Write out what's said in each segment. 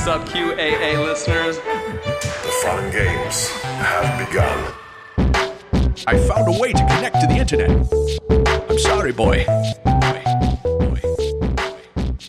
What's up, QAA listeners? The fun games have begun. I found a way to connect to the internet. I'm sorry, boy.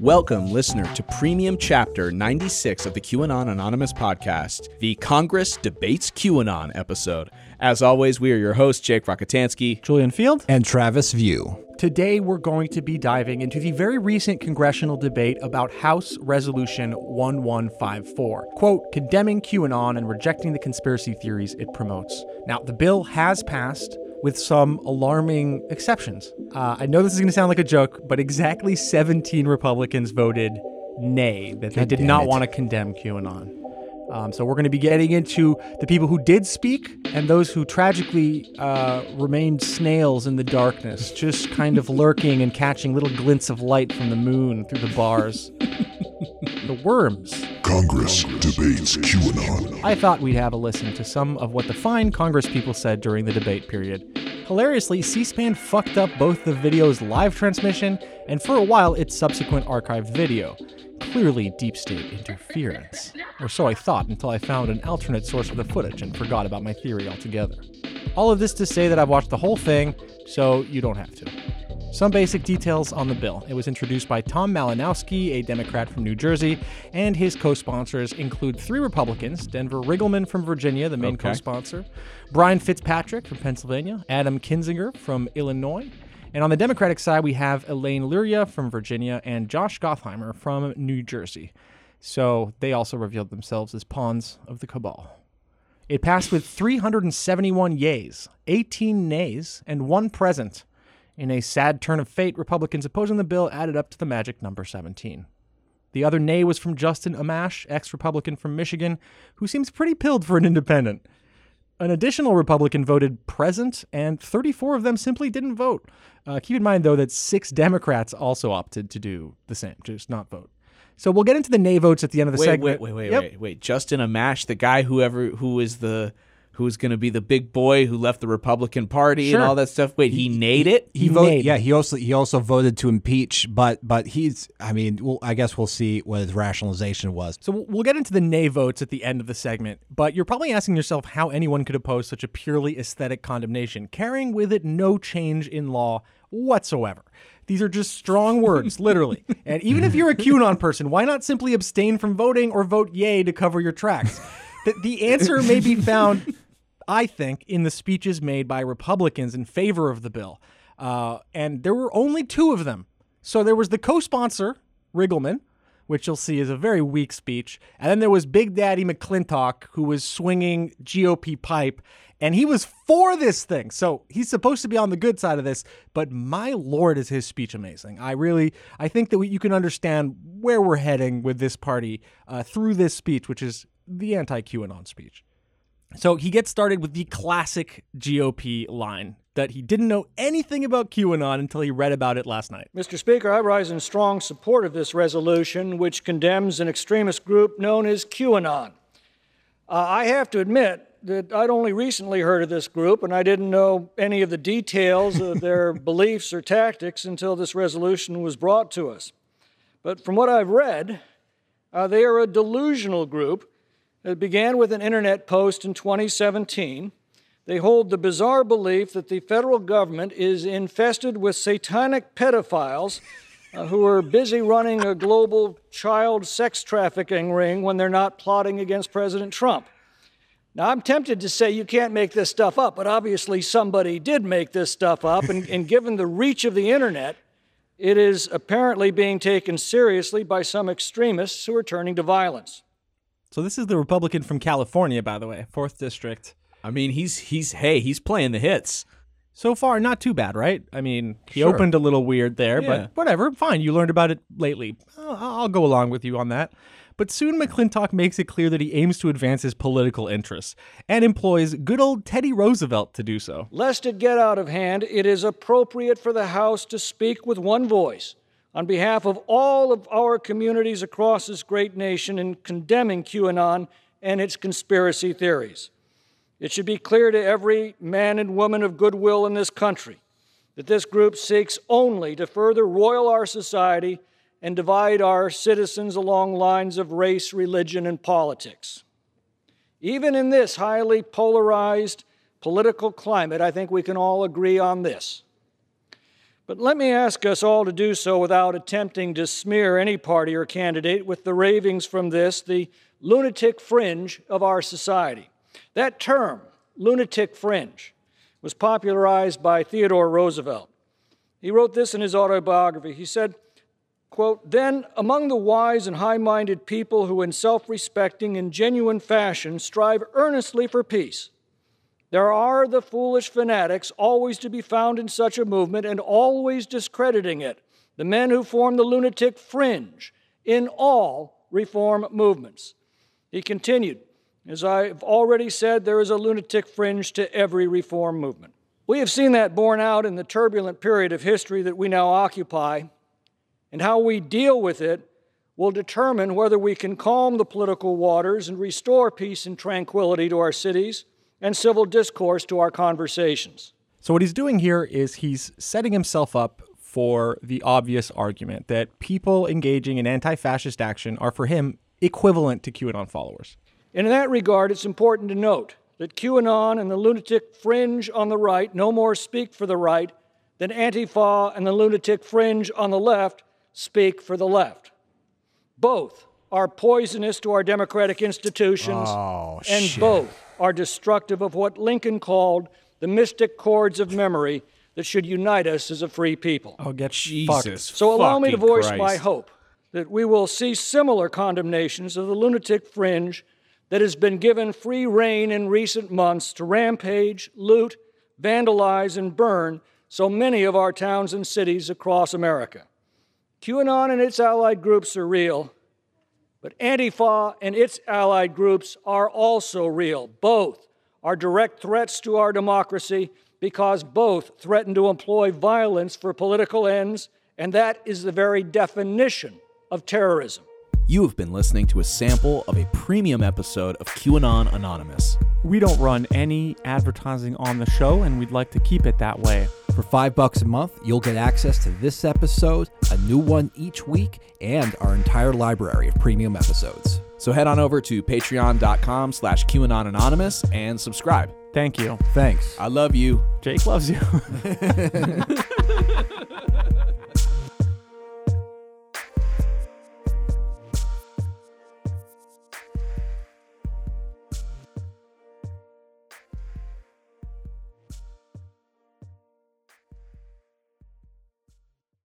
Welcome, listener, to Premium Chapter 96 of the QAnon Anonymous podcast, the Congress Debates QAnon episode. As always, we are your hosts, Jake Rockatansky, Julian Feeld. and Travis View. Today, we're going to be diving into the very recent congressional debate about House Resolution 1154, quote, condemning QAnon and rejecting the conspiracy theories it promotes. Now, the bill has passed with some alarming exceptions. Uh, I know this is going to sound like a joke, but exactly 17 Republicans voted nay, that they God did not it. want to condemn QAnon. Um, so we're going to be getting into the people who did speak and those who tragically uh, remained snails in the darkness, just kind of lurking and catching little glints of light from the moon through the bars. the worms. Congress debates QAnon. I thought we'd have a listen to some of what the fine Congress people said during the debate period. Hilariously, C SPAN fucked up both the video's live transmission and for a while its subsequent archived video. Clearly deep state interference. Or so I thought until I found an alternate source of the footage and forgot about my theory altogether. All of this to say that I've watched the whole thing, so you don't have to. Some basic details on the bill. It was introduced by Tom Malinowski, a Democrat from New Jersey, and his co sponsors include three Republicans Denver Riggleman from Virginia, the main Okay. co sponsor, Brian Fitzpatrick from Pennsylvania, Adam Kinzinger from Illinois, and on the Democratic side, we have Elaine Luria from Virginia and Josh Gottheimer from New Jersey. So they also revealed themselves as pawns of the cabal. It passed with 371 yeas, 18 nays, and one present. In a sad turn of fate, Republicans opposing the bill added up to the magic number 17. The other nay was from Justin Amash, ex Republican from Michigan, who seems pretty pilled for an independent. An additional Republican voted present, and 34 of them simply didn't vote. Uh, keep in mind, though, that six Democrats also opted to do the same, just not vote. So we'll get into the nay votes at the end of the Wait, segment. wait, wait, wait, Yep. wait, wait. Justin Amash, the guy whoever who is the who is going to be the big boy who left the Republican Party Sure. and all that stuff. Wait, he, made it. He, He voted. Yeah, he also he also voted to impeach, but but he's. I mean, well, I guess we'll see what his rationalization was. So we'll- we'll get into the nay votes at the end of the segment, but you're probably asking yourself how anyone could oppose such a purely aesthetic condemnation, carrying with it no change in law whatsoever. These are just strong words, literally. And even if you're a QAnon person, why not simply abstain from voting or vote yay to cover your tracks? The, the answer may be found, I think, in the speeches made by Republicans in favor of the bill. Uh, and there were only two of them. So there was the co sponsor, Riggleman, which you'll see is a very weak speech. And then there was Big Daddy McClintock, who was swinging GOP pipe, and he was for this thing. So he's supposed to be on the good side of this, but my lord, is his speech amazing. I really, I think that we, you can understand where we're heading with this party uh, through this speech, which is the anti QAnon speech. So he gets started with the classic GOP line that he didn't know anything about QAnon until he read about it last night. Mr. Speaker, I rise in strong support of this resolution, which condemns an extremist group known as QAnon. Uh, I have to admit that I'd only recently heard of this group, and I didn't know any of the details of their beliefs or tactics until this resolution was brought to us. But from what I've read, uh, they are a delusional group that began with an internet post in 2017. They hold the bizarre belief that the federal government is infested with satanic pedophiles uh, who are busy running a global child sex trafficking ring when they're not plotting against President Trump. Now, I'm tempted to say you can't make this stuff up, but obviously somebody did make this stuff up, and, and given the reach of the internet, it is apparently being taken seriously by some extremists who are turning to violence. So this is the Republican from California, by the way, fourth district. I mean, he's he's hey, he's playing the hits. So far, not too bad, right? I mean, he Sure. opened a little weird there, Yeah. but whatever. Fine, you learned about it lately. I'll, I'll go along with you on that. But soon McClintock makes it clear that he aims to advance his political interests and employs good old Teddy Roosevelt to do so. Lest it get out of hand, it is appropriate for the House to speak with one voice on behalf of all of our communities across this great nation in condemning QAnon and its conspiracy theories. It should be clear to every man and woman of goodwill in this country that this group seeks only to further roil our society and divide our citizens along lines of race, religion, and politics. Even in this highly polarized political climate, I think we can all agree on this. But let me ask us all to do so without attempting to smear any party or candidate with the ravings from this, the lunatic fringe of our society. That term, lunatic fringe, was popularized by Theodore Roosevelt. He wrote this in his autobiography. He said, quote, Then among the wise and high minded people who, in self respecting and genuine fashion, strive earnestly for peace, there are the foolish fanatics always to be found in such a movement and always discrediting it, the men who form the lunatic fringe in all reform movements. He continued, as I've already said, there is a lunatic fringe to every reform movement. We have seen that borne out in the turbulent period of history that we now occupy, and how we deal with it will determine whether we can calm the political waters and restore peace and tranquility to our cities and civil discourse to our conversations. So, what he's doing here is he's setting himself up for the obvious argument that people engaging in anti fascist action are, for him, equivalent to QAnon followers. And in that regard, it's important to note that QAnon and the lunatic fringe on the right no more speak for the right than Antifa and the lunatic fringe on the left speak for the left. Both are poisonous to our democratic institutions, Oh, and shit. both are destructive of what Lincoln called the mystic chords of memory that should unite us as a free people. Oh, get Jesus. fucked. So allow me to voice Christ. my hope that we will see similar condemnations of the lunatic fringe that has been given free rein in recent months to rampage, loot, vandalize, and burn so many of our towns and cities across America. QAnon and its allied groups are real, but Antifa and its allied groups are also real. Both are direct threats to our democracy because both threaten to employ violence for political ends, and that is the very definition of terrorism. You have been listening to a sample of a premium episode of QAnon Anonymous. We don't run any advertising on the show, and we'd like to keep it that way. For five bucks a month, you'll get access to this episode, a new one each week, and our entire library of premium episodes. So head on over to patreon.com slash QAnon Anonymous and subscribe. Thank you. Thanks. I love you. Jake loves you.